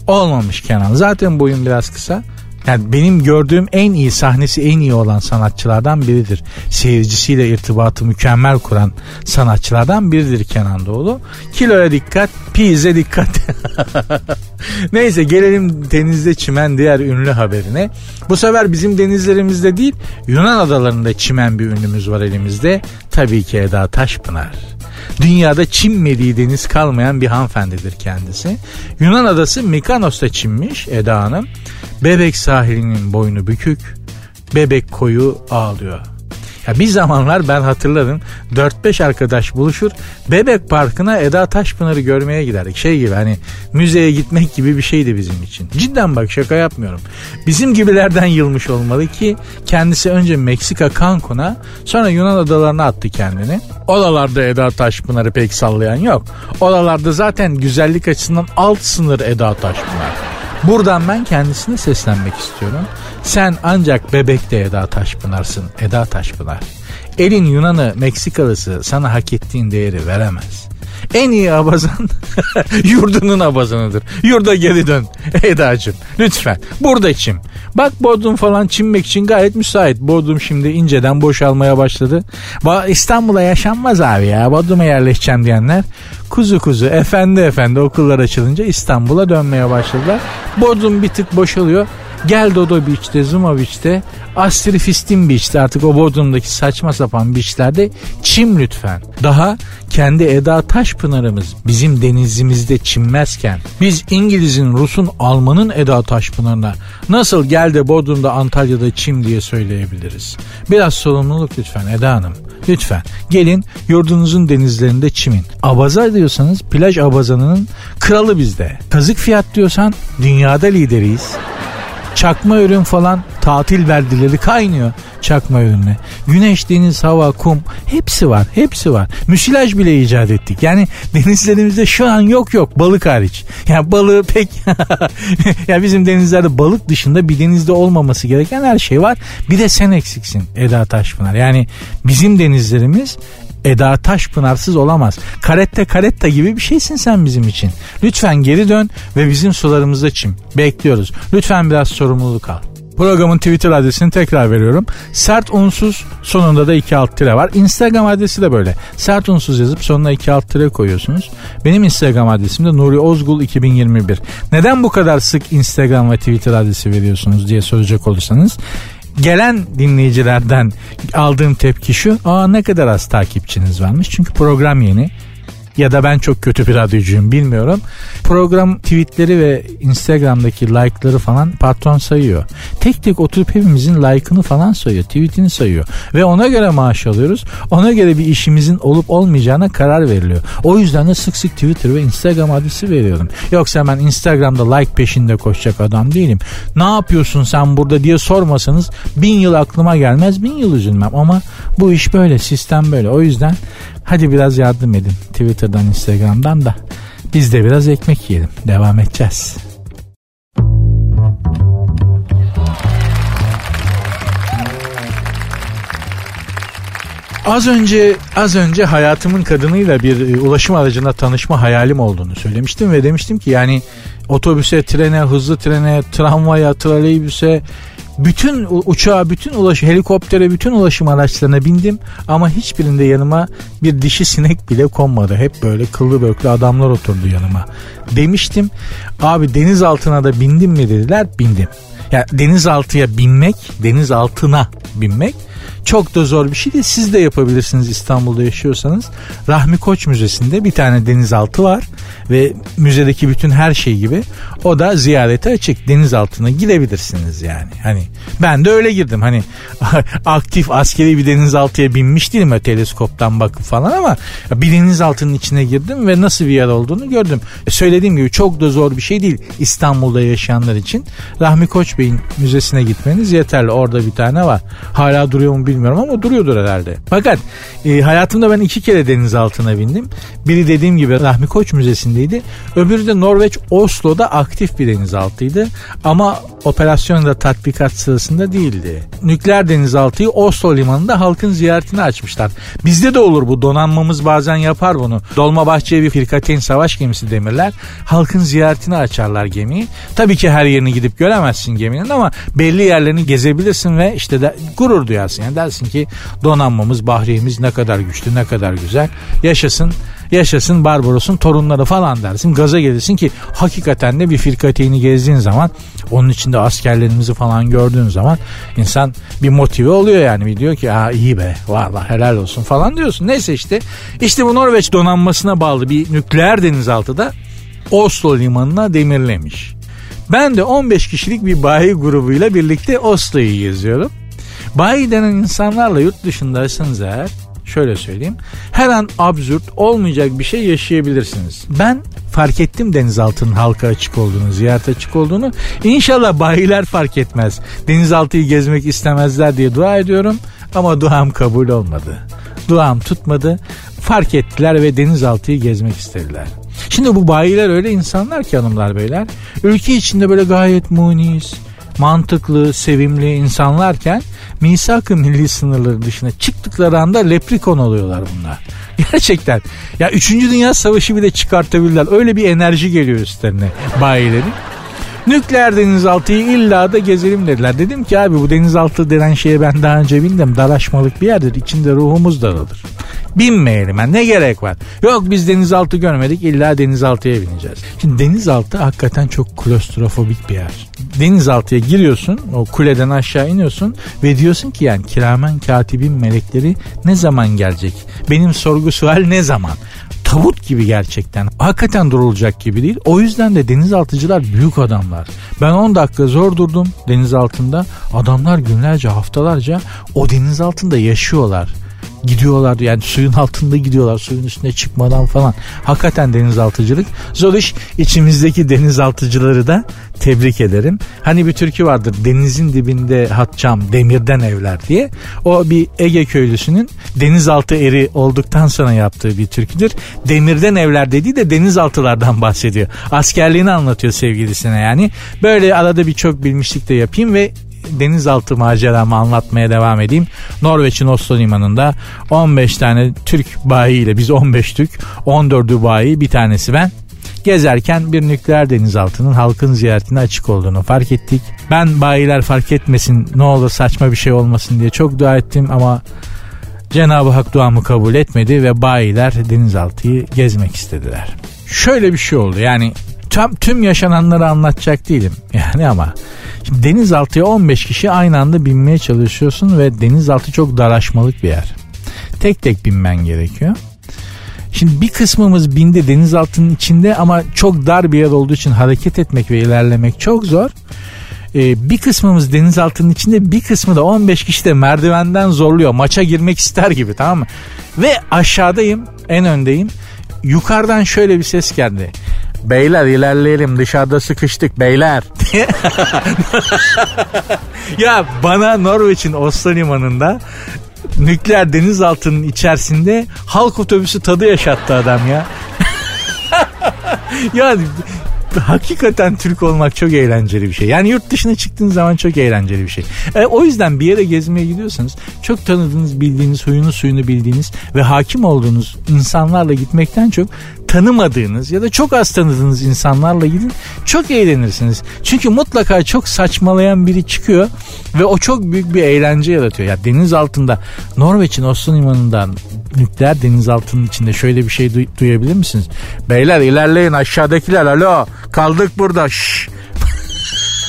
Olmamış Kenan. Zaten boyun biraz kısa. Yani benim gördüğüm en iyi sahnesi en iyi olan sanatçılardan biridir. Seyircisiyle irtibatı mükemmel kuran sanatçılardan biridir Kenan Doğulu. Kiloya dikkat, pize dikkat. Neyse gelelim denizde çimen diğer ünlü haberine. Bu sefer bizim denizlerimizde değil Yunan adalarında çimen bir ünlümüz var elimizde. Tabii ki Eda Taşpınar. Dünyada çinmediği deniz kalmayan bir hanımefendidir kendisi. Yunan adası Mikanos'ta çinmiş Eda Hanım. Bebek sahilinin boynu bükük, bebek koyu ağlıyor. Ya bir zamanlar ben hatırlarım 4-5 arkadaş buluşur Bebek Parkı'na Eda Taşpınar'ı görmeye giderdik. Şey gibi hani müzeye gitmek gibi bir şeydi bizim için. Cidden bak şaka yapmıyorum. Bizim gibilerden yılmış olmalı ki kendisi önce Meksika Cancun'a sonra Yunan adalarına attı kendini. Oralarda Eda Taşpınar'ı pek sallayan yok. Oralarda zaten güzellik açısından alt sınır Eda Taşpınar. Buradan ben kendisine seslenmek istiyorum. Sen ancak bebekte Eda Taşpınar'sın Eda Taşpınar. Elin Yunan'ı Meksikalısı sana hak ettiğin değeri veremez. En iyi abazan yurdunun abazanıdır. Yurda geri dön Eda'cığım lütfen. Burada içim. Bak Bodrum falan çinmek için gayet müsait. Bodrum şimdi inceden boşalmaya başladı. İstanbul'a yaşanmaz abi ya. Bodrum'a yerleşeceğim diyenler kuzu kuzu efendi efendi okullar açılınca İstanbul'a dönmeye başladılar. Bodrum bir tık boşalıyor. Gel Dodo Beach'te, Zuma Beach'te, Astrifistin Beach'te artık o Bodrum'daki saçma sapan beachlerde çim lütfen. Daha kendi Eda Taşpınar'ımız bizim denizimizde çimmezken biz İngiliz'in, Rus'un, Alman'ın Eda Taşpınar'ına nasıl gel de Bodrum'da Antalya'da çim diye söyleyebiliriz. Biraz sorumluluk lütfen Eda Hanım. Lütfen gelin yurdunuzun denizlerinde çimin. Abaza diyorsanız plaj abazanının kralı bizde. Kazık fiyat diyorsan dünyada lideriyiz. Çakma ürün falan tatil verdileri kaynıyor. çakma ürünü. Güneş, deniz, hava, kum hepsi var. Hepsi var. Müsilaj bile icat ettik. Yani denizlerimizde şu an yok yok balık hariç. Yani balığı pek ya bizim denizlerde balık dışında bir denizde olmaması gereken her şey var. Bir de sen eksiksin Eda Taşpınar. Yani bizim denizlerimiz Eda Taşpınarsız olamaz. Karette karetta gibi bir şeysin sen bizim için. Lütfen geri dön ve bizim sularımızda çim. Bekliyoruz. Lütfen biraz sorumluluk al. Programın Twitter adresini tekrar veriyorum. Sert unsuz sonunda da iki alt tire var. Instagram adresi de böyle. Sert unsuz yazıp sonuna iki alt tire koyuyorsunuz. Benim Instagram adresim de Nuri Ozgul 2021. Neden bu kadar sık Instagram ve Twitter adresi veriyorsunuz diye soracak olursanız gelen dinleyicilerden aldığım tepki şu. Aa ne kadar az takipçiniz varmış. Çünkü program yeni ya da ben çok kötü bir radyocuyum bilmiyorum. Program tweetleri ve Instagram'daki like'ları falan patron sayıyor. Tek tek oturup hepimizin like'ını falan sayıyor. Tweetini sayıyor. Ve ona göre maaş alıyoruz. Ona göre bir işimizin olup olmayacağına karar veriliyor. O yüzden de sık sık Twitter ve Instagram adresi veriyorum. Yoksa ben Instagram'da like peşinde koşacak adam değilim. Ne yapıyorsun sen burada diye sormasanız bin yıl aklıma gelmez bin yıl üzülmem. Ama bu iş böyle sistem böyle. O yüzden Hadi biraz yardım edin Twitter'dan Instagram'dan da biz de biraz ekmek yiyelim. Devam edeceğiz. Az önce az önce hayatımın kadınıyla bir e, ulaşım aracına tanışma hayalim olduğunu söylemiştim ve demiştim ki yani otobüse, trene, hızlı trene, tramvaya, trolleybüse bütün uçağa, bütün ulaşım, helikoptere, bütün ulaşım araçlarına bindim ama hiçbirinde yanıma bir dişi sinek bile konmadı. Hep böyle kıllı böklü adamlar oturdu yanıma. Demiştim abi deniz altına da bindim mi dediler bindim. Ya yani denizaltıya binmek, deniz altına binmek çok da zor bir şey değil. Siz de yapabilirsiniz İstanbul'da yaşıyorsanız. Rahmi Koç Müzesi'nde bir tane denizaltı var ve müzedeki bütün her şey gibi o da ziyarete açık. Denizaltına girebilirsiniz yani. Hani ben de öyle girdim. Hani aktif askeri bir denizaltıya binmiş değilim teleskoptan bakıp falan ama bir denizaltının içine girdim ve nasıl bir yer olduğunu gördüm. E, söylediğim gibi çok da zor bir şey değil İstanbul'da yaşayanlar için. Rahmi Koç Bey'in müzesine gitmeniz yeterli. Orada bir tane var. Hala duruyor mu bilmiyorum ama duruyordur herhalde. Fakat e, hayatımda ben iki kere denizaltına bindim. Biri dediğim gibi Rahmi Koç Müzesi'ndeydi. Öbürü de Norveç Oslo'da aktif bir denizaltıydı. Ama operasyonda tatbikat sırasında değildi. Nükleer denizaltıyı Oslo limanında halkın ziyaretini açmışlar. Bizde de olur bu donanmamız bazen yapar bunu. Dolmabahçe'ye bir firkateyn savaş gemisi demirler. Halkın ziyaretini açarlar gemiyi. Tabii ki her yerini gidip göremezsin geminin ama belli yerlerini gezebilirsin ve işte de gurur duyarsın. Yani dersin ki donanmamız, bahriyemiz ne kadar güçlü, ne kadar güzel. Yaşasın yaşasın Barbaros'un torunları falan dersin. Gaza gelirsin ki hakikaten de bir firkateyni gezdiğin zaman onun içinde askerlerimizi falan gördüğün zaman insan bir motive oluyor yani. Bir diyor ki ha iyi be valla helal olsun falan diyorsun. Neyse işte işte bu Norveç donanmasına bağlı bir nükleer denizaltı da Oslo limanına demirlemiş. Ben de 15 kişilik bir bayi grubuyla birlikte Oslo'yu geziyorum. Bayi denen insanlarla yurt dışındaysanız eğer şöyle söyleyeyim. Her an absürt olmayacak bir şey yaşayabilirsiniz. Ben fark ettim denizaltının halka açık olduğunu, ziyaret açık olduğunu. İnşallah bayiler fark etmez. Denizaltıyı gezmek istemezler diye dua ediyorum ama duam kabul olmadı. Duam tutmadı. Fark ettiler ve denizaltıyı gezmek istediler. Şimdi bu bayiler öyle insanlar ki hanımlar beyler. Ülke içinde böyle gayet munis, mantıklı, sevimli insanlarken misak-ı milli sınırları dışına çıktıkları anda leprikon oluyorlar bunlar. Gerçekten. Ya 3. Dünya Savaşı bile çıkartabilirler. Öyle bir enerji geliyor üstlerine bayilerin. Nükleer denizaltıyı illa da gezelim dediler. Dedim ki abi bu denizaltı denen şeye ben daha önce bindim. Dalaşmalık bir yerdir. İçinde ruhumuz daralır. Binmeyelim yani ne gerek var? Yok biz denizaltı görmedik illa denizaltıya bineceğiz. Şimdi denizaltı hakikaten çok klostrofobik bir yer. Denizaltıya giriyorsun o kuleden aşağı iniyorsun ve diyorsun ki yani kiramen katibin melekleri ne zaman gelecek? Benim sorgu sual ne zaman? tabut gibi gerçekten. Hakikaten durulacak gibi değil. O yüzden de denizaltıcılar büyük adamlar. Ben 10 dakika zor durdum deniz altında. Adamlar günlerce haftalarca o deniz altında yaşıyorlar. Gidiyorlar yani suyun altında gidiyorlar suyun üstüne çıkmadan falan. Hakikaten denizaltıcılık zor iş. İçimizdeki denizaltıcıları da tebrik ederim. Hani bir türkü vardır denizin dibinde hatçam demirden evler diye. O bir Ege köylüsünün denizaltı eri olduktan sonra yaptığı bir türküdür. Demirden evler dediği de denizaltılardan bahsediyor. Askerliğini anlatıyor sevgilisine yani. Böyle arada bir çok bilmişlik de yapayım ve denizaltı maceramı anlatmaya devam edeyim. Norveç'in Oslo limanında 15 tane Türk bayiyle biz 15 Türk 14'ü bayi bir tanesi ben Gezerken bir nükleer denizaltının halkın ziyaretine açık olduğunu fark ettik. Ben bayiler fark etmesin ne olur saçma bir şey olmasın diye çok dua ettim ama Cenab-ı Hak duamı kabul etmedi ve bayiler denizaltıyı gezmek istediler. Şöyle bir şey oldu yani tam tüm yaşananları anlatacak değilim yani ama şimdi denizaltıya 15 kişi aynı anda binmeye çalışıyorsun ve denizaltı çok daraşmalık bir yer. Tek tek binmen gerekiyor. Şimdi bir kısmımız bindi denizaltının içinde ama çok dar bir yer olduğu için hareket etmek ve ilerlemek çok zor. Ee, bir kısmımız denizaltının içinde bir kısmı da 15 kişi de merdivenden zorluyor. Maça girmek ister gibi tamam mı? Ve aşağıdayım en öndeyim. Yukarıdan şöyle bir ses geldi. Beyler ilerleyelim dışarıda sıkıştık beyler. ya bana Norveç'in Oslo limanında nükleer denizaltının içerisinde halk otobüsü tadı yaşattı adam ya. yani hakikaten Türk olmak çok eğlenceli bir şey. Yani yurt dışına çıktığın zaman çok eğlenceli bir şey. E, o yüzden bir yere gezmeye gidiyorsanız çok tanıdığınız, bildiğiniz, huyunu suyunu bildiğiniz ve hakim olduğunuz insanlarla gitmekten çok tanımadığınız ya da çok az tanıdığınız insanlarla gidin çok eğlenirsiniz. Çünkü mutlaka çok saçmalayan biri çıkıyor ve o çok büyük bir eğlence yaratıyor. Ya deniz altında Norveç'in Oslo limanından nükleer denizaltının içinde şöyle bir şey duy- duyabilir misiniz? Beyler ilerleyin aşağıdakiler alo kaldık burada şşş.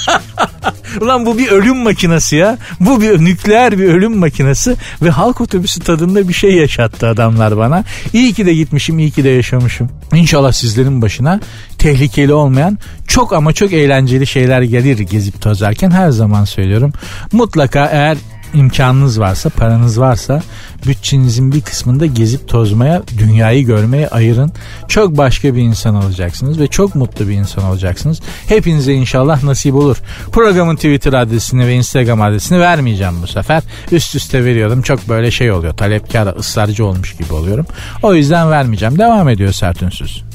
Ulan bu bir ölüm makinesi ya. Bu bir nükleer bir ölüm makinesi ve halk otobüsü tadında bir şey yaşattı adamlar bana. İyi ki de gitmişim, iyi ki de yaşamışım. İnşallah sizlerin başına tehlikeli olmayan çok ama çok eğlenceli şeyler gelir gezip tozarken her zaman söylüyorum. Mutlaka eğer imkanınız varsa, paranız varsa bütçenizin bir kısmında gezip tozmaya, dünyayı görmeye ayırın. Çok başka bir insan olacaksınız ve çok mutlu bir insan olacaksınız. Hepinize inşallah nasip olur. Programın Twitter adresini ve Instagram adresini vermeyeceğim bu sefer. Üst üste veriyorum. Çok böyle şey oluyor. Talepkar, ısrarcı olmuş gibi oluyorum. O yüzden vermeyeceğim. Devam ediyor Sertünsüz.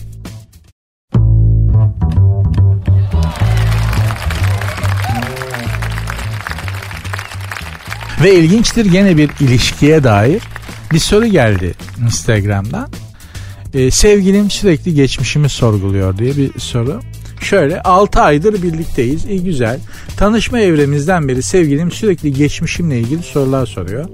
Ve ilginçtir gene bir ilişkiye dair bir soru geldi Instagram'dan. Ee, sevgilim sürekli geçmişimi sorguluyor diye bir soru. Şöyle 6 aydır birlikteyiz. İyi güzel. Tanışma evremizden beri sevgilim sürekli geçmişimle ilgili sorular soruyor.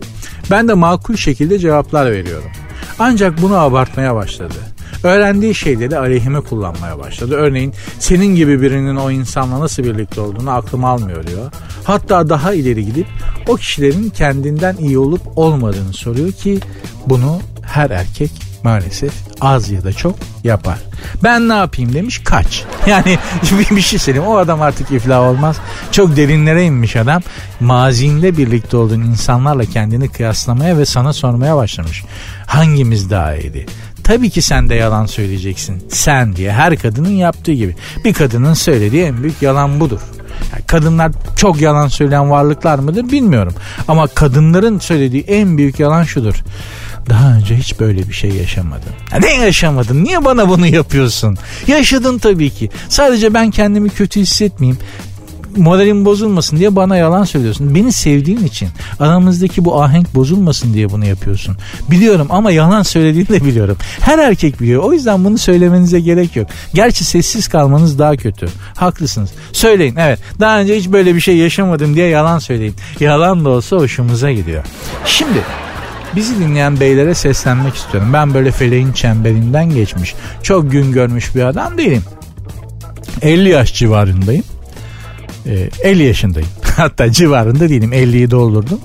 Ben de makul şekilde cevaplar veriyorum. Ancak bunu abartmaya başladı. Öğrendiği şeyleri aleyhime kullanmaya başladı. Örneğin senin gibi birinin o insanla nasıl birlikte olduğunu aklım almıyor diyor. Hatta daha ileri gidip o kişilerin kendinden iyi olup olmadığını soruyor ki bunu her erkek maalesef az ya da çok yapar. Ben ne yapayım demiş kaç. Yani bir şey söyleyeyim o adam artık iflah olmaz. Çok derinlere inmiş adam. Mazinde birlikte olduğun insanlarla kendini kıyaslamaya ve sana sormaya başlamış. Hangimiz daha iyiydi? Tabii ki sen de yalan söyleyeceksin. Sen diye her kadının yaptığı gibi. Bir kadının söylediği en büyük yalan budur. Yani kadınlar çok yalan söyleyen varlıklar mıdır bilmiyorum. Ama kadınların söylediği en büyük yalan şudur. Daha önce hiç böyle bir şey yaşamadım. Ya ne yaşamadın? Niye bana bunu yapıyorsun? Yaşadın tabii ki. Sadece ben kendimi kötü hissetmeyeyim moralim bozulmasın diye bana yalan söylüyorsun. Beni sevdiğin için aramızdaki bu ahenk bozulmasın diye bunu yapıyorsun. Biliyorum ama yalan söylediğini de biliyorum. Her erkek biliyor. O yüzden bunu söylemenize gerek yok. Gerçi sessiz kalmanız daha kötü. Haklısınız. Söyleyin evet. Daha önce hiç böyle bir şey yaşamadım diye yalan söyleyin. Yalan da olsa hoşumuza gidiyor. Şimdi Bizi dinleyen beylere seslenmek istiyorum. Ben böyle feleğin çemberinden geçmiş, çok gün görmüş bir adam değilim. 50 yaş civarındayım. 50 ee, yaşındayım. Hatta civarında değilim. 50'yi doldurdum.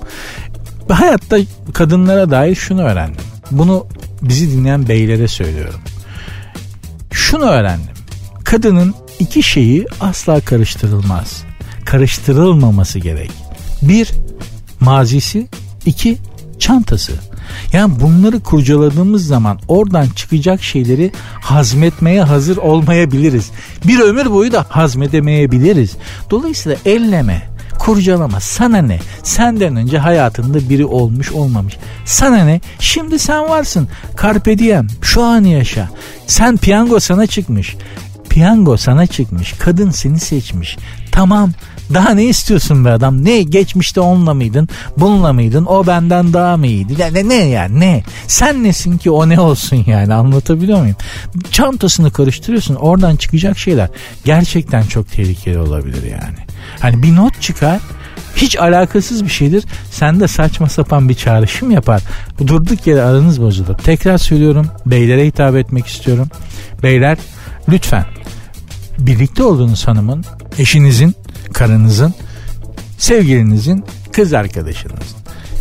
Hayatta kadınlara dair şunu öğrendim. Bunu bizi dinleyen beylere söylüyorum. Şunu öğrendim. Kadının iki şeyi asla karıştırılmaz. Karıştırılmaması gerek. Bir, mazisi. iki çantası. Yani bunları kurcaladığımız zaman oradan çıkacak şeyleri hazmetmeye hazır olmayabiliriz. Bir ömür boyu da hazmedemeyebiliriz. Dolayısıyla elleme, kurcalama. Sana ne? Senden önce hayatında biri olmuş olmamış. Sana ne? Şimdi sen varsın. Carpe diem. Şu an yaşa. Sen piyango sana çıkmış. Piyango sana çıkmış. Kadın seni seçmiş. Tamam. Daha ne istiyorsun be adam? Ne geçmişte onunla mıydın? Bununla mıydın? O benden daha mı iyiydi? Ne, ne, yani ne? Sen nesin ki o ne olsun yani anlatabiliyor muyum? Çantasını karıştırıyorsun oradan çıkacak şeyler gerçekten çok tehlikeli olabilir yani. Hani bir not çıkar hiç alakasız bir şeydir. Sen de saçma sapan bir çağrışım yapar. Durduk yere aranız bozulur. Tekrar söylüyorum. Beylere hitap etmek istiyorum. Beyler lütfen birlikte olduğunuz hanımın, eşinizin, karınızın, sevgilinizin, kız arkadaşınızın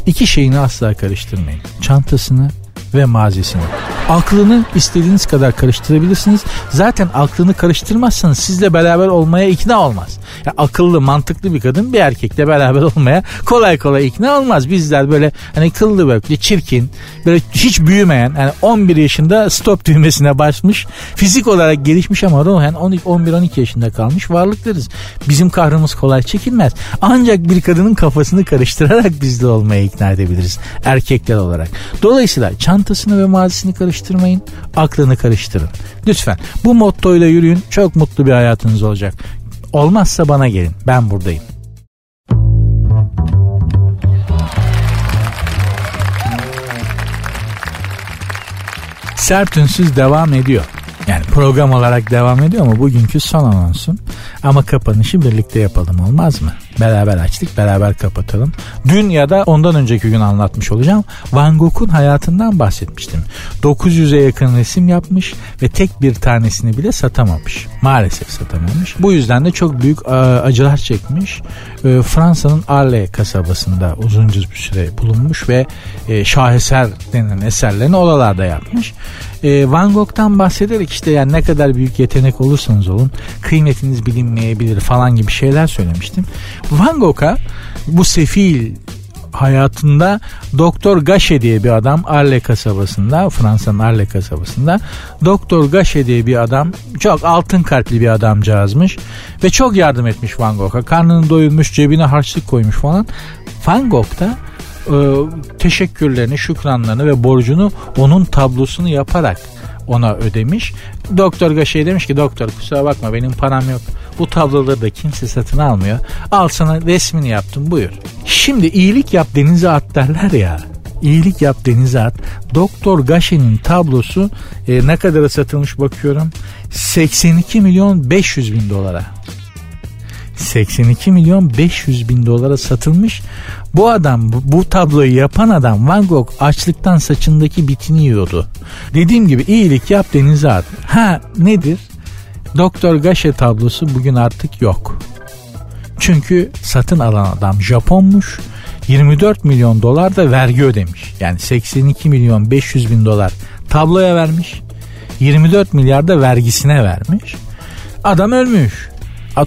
iki şeyini asla karıştırmayın. Çantasını ve mazisini. Aklını istediğiniz kadar karıştırabilirsiniz. Zaten aklını karıştırmazsanız sizle beraber olmaya ikna olmaz. Ya akıllı, mantıklı bir kadın bir erkekle beraber olmaya kolay kolay ikna olmaz. Bizler böyle hani kıllı böyle çirkin, böyle hiç büyümeyen, yani 11 yaşında stop düğmesine basmış, fizik olarak gelişmiş ama ruhen 11-12 yaşında kalmış varlıklarız. Bizim kahrımız kolay çekilmez. Ancak bir kadının kafasını karıştırarak bizle olmaya ikna edebiliriz erkekler olarak. Dolayısıyla çantasını ve mazisini karıştırmayın, aklını karıştırın. Lütfen bu mottoyla yürüyün, çok mutlu bir hayatınız olacak. Olmazsa bana gelin. Ben buradayım. Sert Ünsüz devam ediyor. Yani program olarak devam ediyor ama bugünkü son anonsum. Ama kapanışı birlikte yapalım olmaz mı? Beraber açtık beraber kapatalım. Dün ya da ondan önceki gün anlatmış olacağım. Van Gogh'un hayatından bahsetmiştim. 900'e yakın resim yapmış ve tek bir tanesini bile satamamış. Maalesef satamamış. Bu yüzden de çok büyük e, acılar çekmiş. E, Fransa'nın Arles kasabasında uzunca bir süre bulunmuş ve e, şaheser denen eserlerini oralarda yapmış. Van Gogh'tan bahsederek işte yani ne kadar büyük yetenek olursanız olun kıymetiniz bilinmeyebilir falan gibi şeyler söylemiştim. Van Gogh'a bu sefil hayatında Doktor Gaşe diye bir adam Arle kasabasında Fransa'nın Arle kasabasında Doktor Gaşe diye bir adam çok altın kalpli bir adamcağızmış ve çok yardım etmiş Van Gogh'a karnını doyurmuş cebine harçlık koymuş falan Van Gogh da e, teşekkürlerini şükranlarını ve borcunu onun tablosunu yaparak ona ödemiş. Doktor Gaşe demiş ki doktor kusura bakma benim param yok. Bu tabloları da kimse satın almıyor. Al sana resmini yaptım buyur. Şimdi iyilik yap denize at derler ya. İyilik yap denize at. Doktor Gaşe'nin tablosu e, ne kadara satılmış bakıyorum. 82 milyon 500 bin dolara. 82 milyon 500 bin dolara satılmış. Bu adam bu tabloyu yapan adam Van Gogh açlıktan saçındaki bitini yiyordu. Dediğim gibi iyilik yap denize at. Ha nedir? Doktor Gaşe tablosu bugün artık yok. Çünkü satın alan adam Japonmuş. 24 milyon dolar da vergi ödemiş. Yani 82 milyon 500 bin dolar tabloya vermiş. 24 milyar da vergisine vermiş. Adam ölmüş.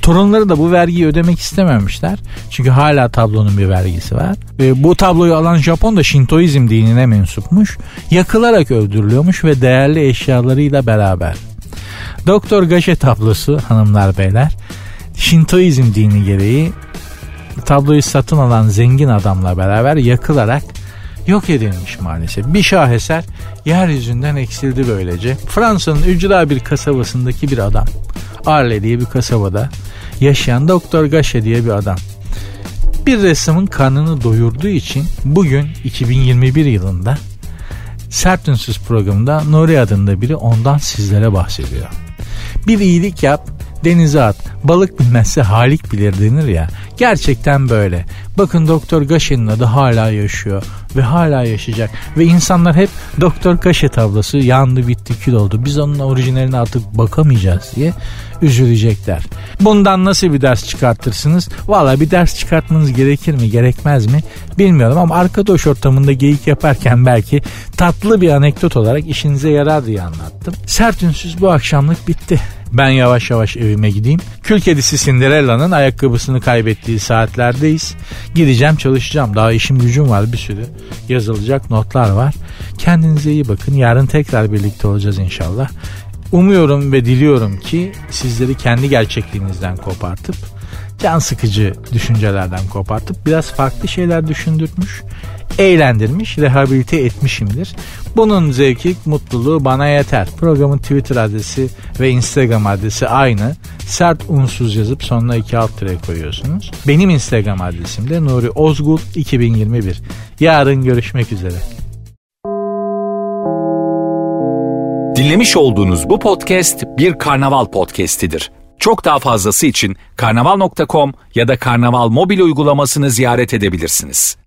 Torunları da bu vergiyi ödemek istememişler. Çünkü hala tablonun bir vergisi var. Ve bu tabloyu alan Japon da Şintoizm dinine mensupmuş. Yakılarak öldürülüyormuş ve değerli eşyalarıyla beraber. Doktor Gaşe tablosu hanımlar beyler Şintoizm dini gereği tabloyu satın alan zengin adamla beraber yakılarak yok edilmiş maalesef. Bir şaheser yeryüzünden eksildi böylece. Fransa'nın ücra bir kasabasındaki bir adam. Arle diye bir kasabada yaşayan Doktor Gaşe diye bir adam. Bir ressamın karnını doyurduğu için bugün 2021 yılında Sert Ünsüz programında Nuri adında biri ondan sizlere bahsediyor. Bir iyilik yap, denize at. Balık bilmezse halik bilir denir ya. Gerçekten böyle. Bakın Doktor Gaşe'nin adı hala yaşıyor ve hala yaşayacak. Ve insanlar hep Doktor Gaşe tablası yandı bitti kül oldu. Biz onun orijinaline artık bakamayacağız diye üzülecekler. Bundan nasıl bir ders çıkartırsınız? Valla bir ders çıkartmanız gerekir mi gerekmez mi bilmiyorum ama arkadaş ortamında geyik yaparken belki tatlı bir anekdot olarak işinize yarar diye anlattım. Sert ünsüz bu akşamlık bitti. Ben yavaş yavaş evime gideyim. Kül kedisi Cinderella'nın ayakkabısını kaybettiği saatlerdeyiz. Gideceğim çalışacağım. Daha işim gücüm var bir sürü. Yazılacak notlar var. Kendinize iyi bakın. Yarın tekrar birlikte olacağız inşallah. Umuyorum ve diliyorum ki sizleri kendi gerçekliğinizden kopartıp can sıkıcı düşüncelerden kopartıp biraz farklı şeyler düşündürmüş, eğlendirmiş, rehabilite etmişimdir. Bunun zevki, mutluluğu bana yeter. Programın Twitter adresi ve Instagram adresi aynı. Sert unsuz yazıp sonuna iki alt tire koyuyorsunuz. Benim Instagram adresim de Nuri Ozgul 2021. Yarın görüşmek üzere. Dinlemiş olduğunuz bu podcast bir karnaval podcastidir. Çok daha fazlası için karnaval.com ya da karnaval mobil uygulamasını ziyaret edebilirsiniz.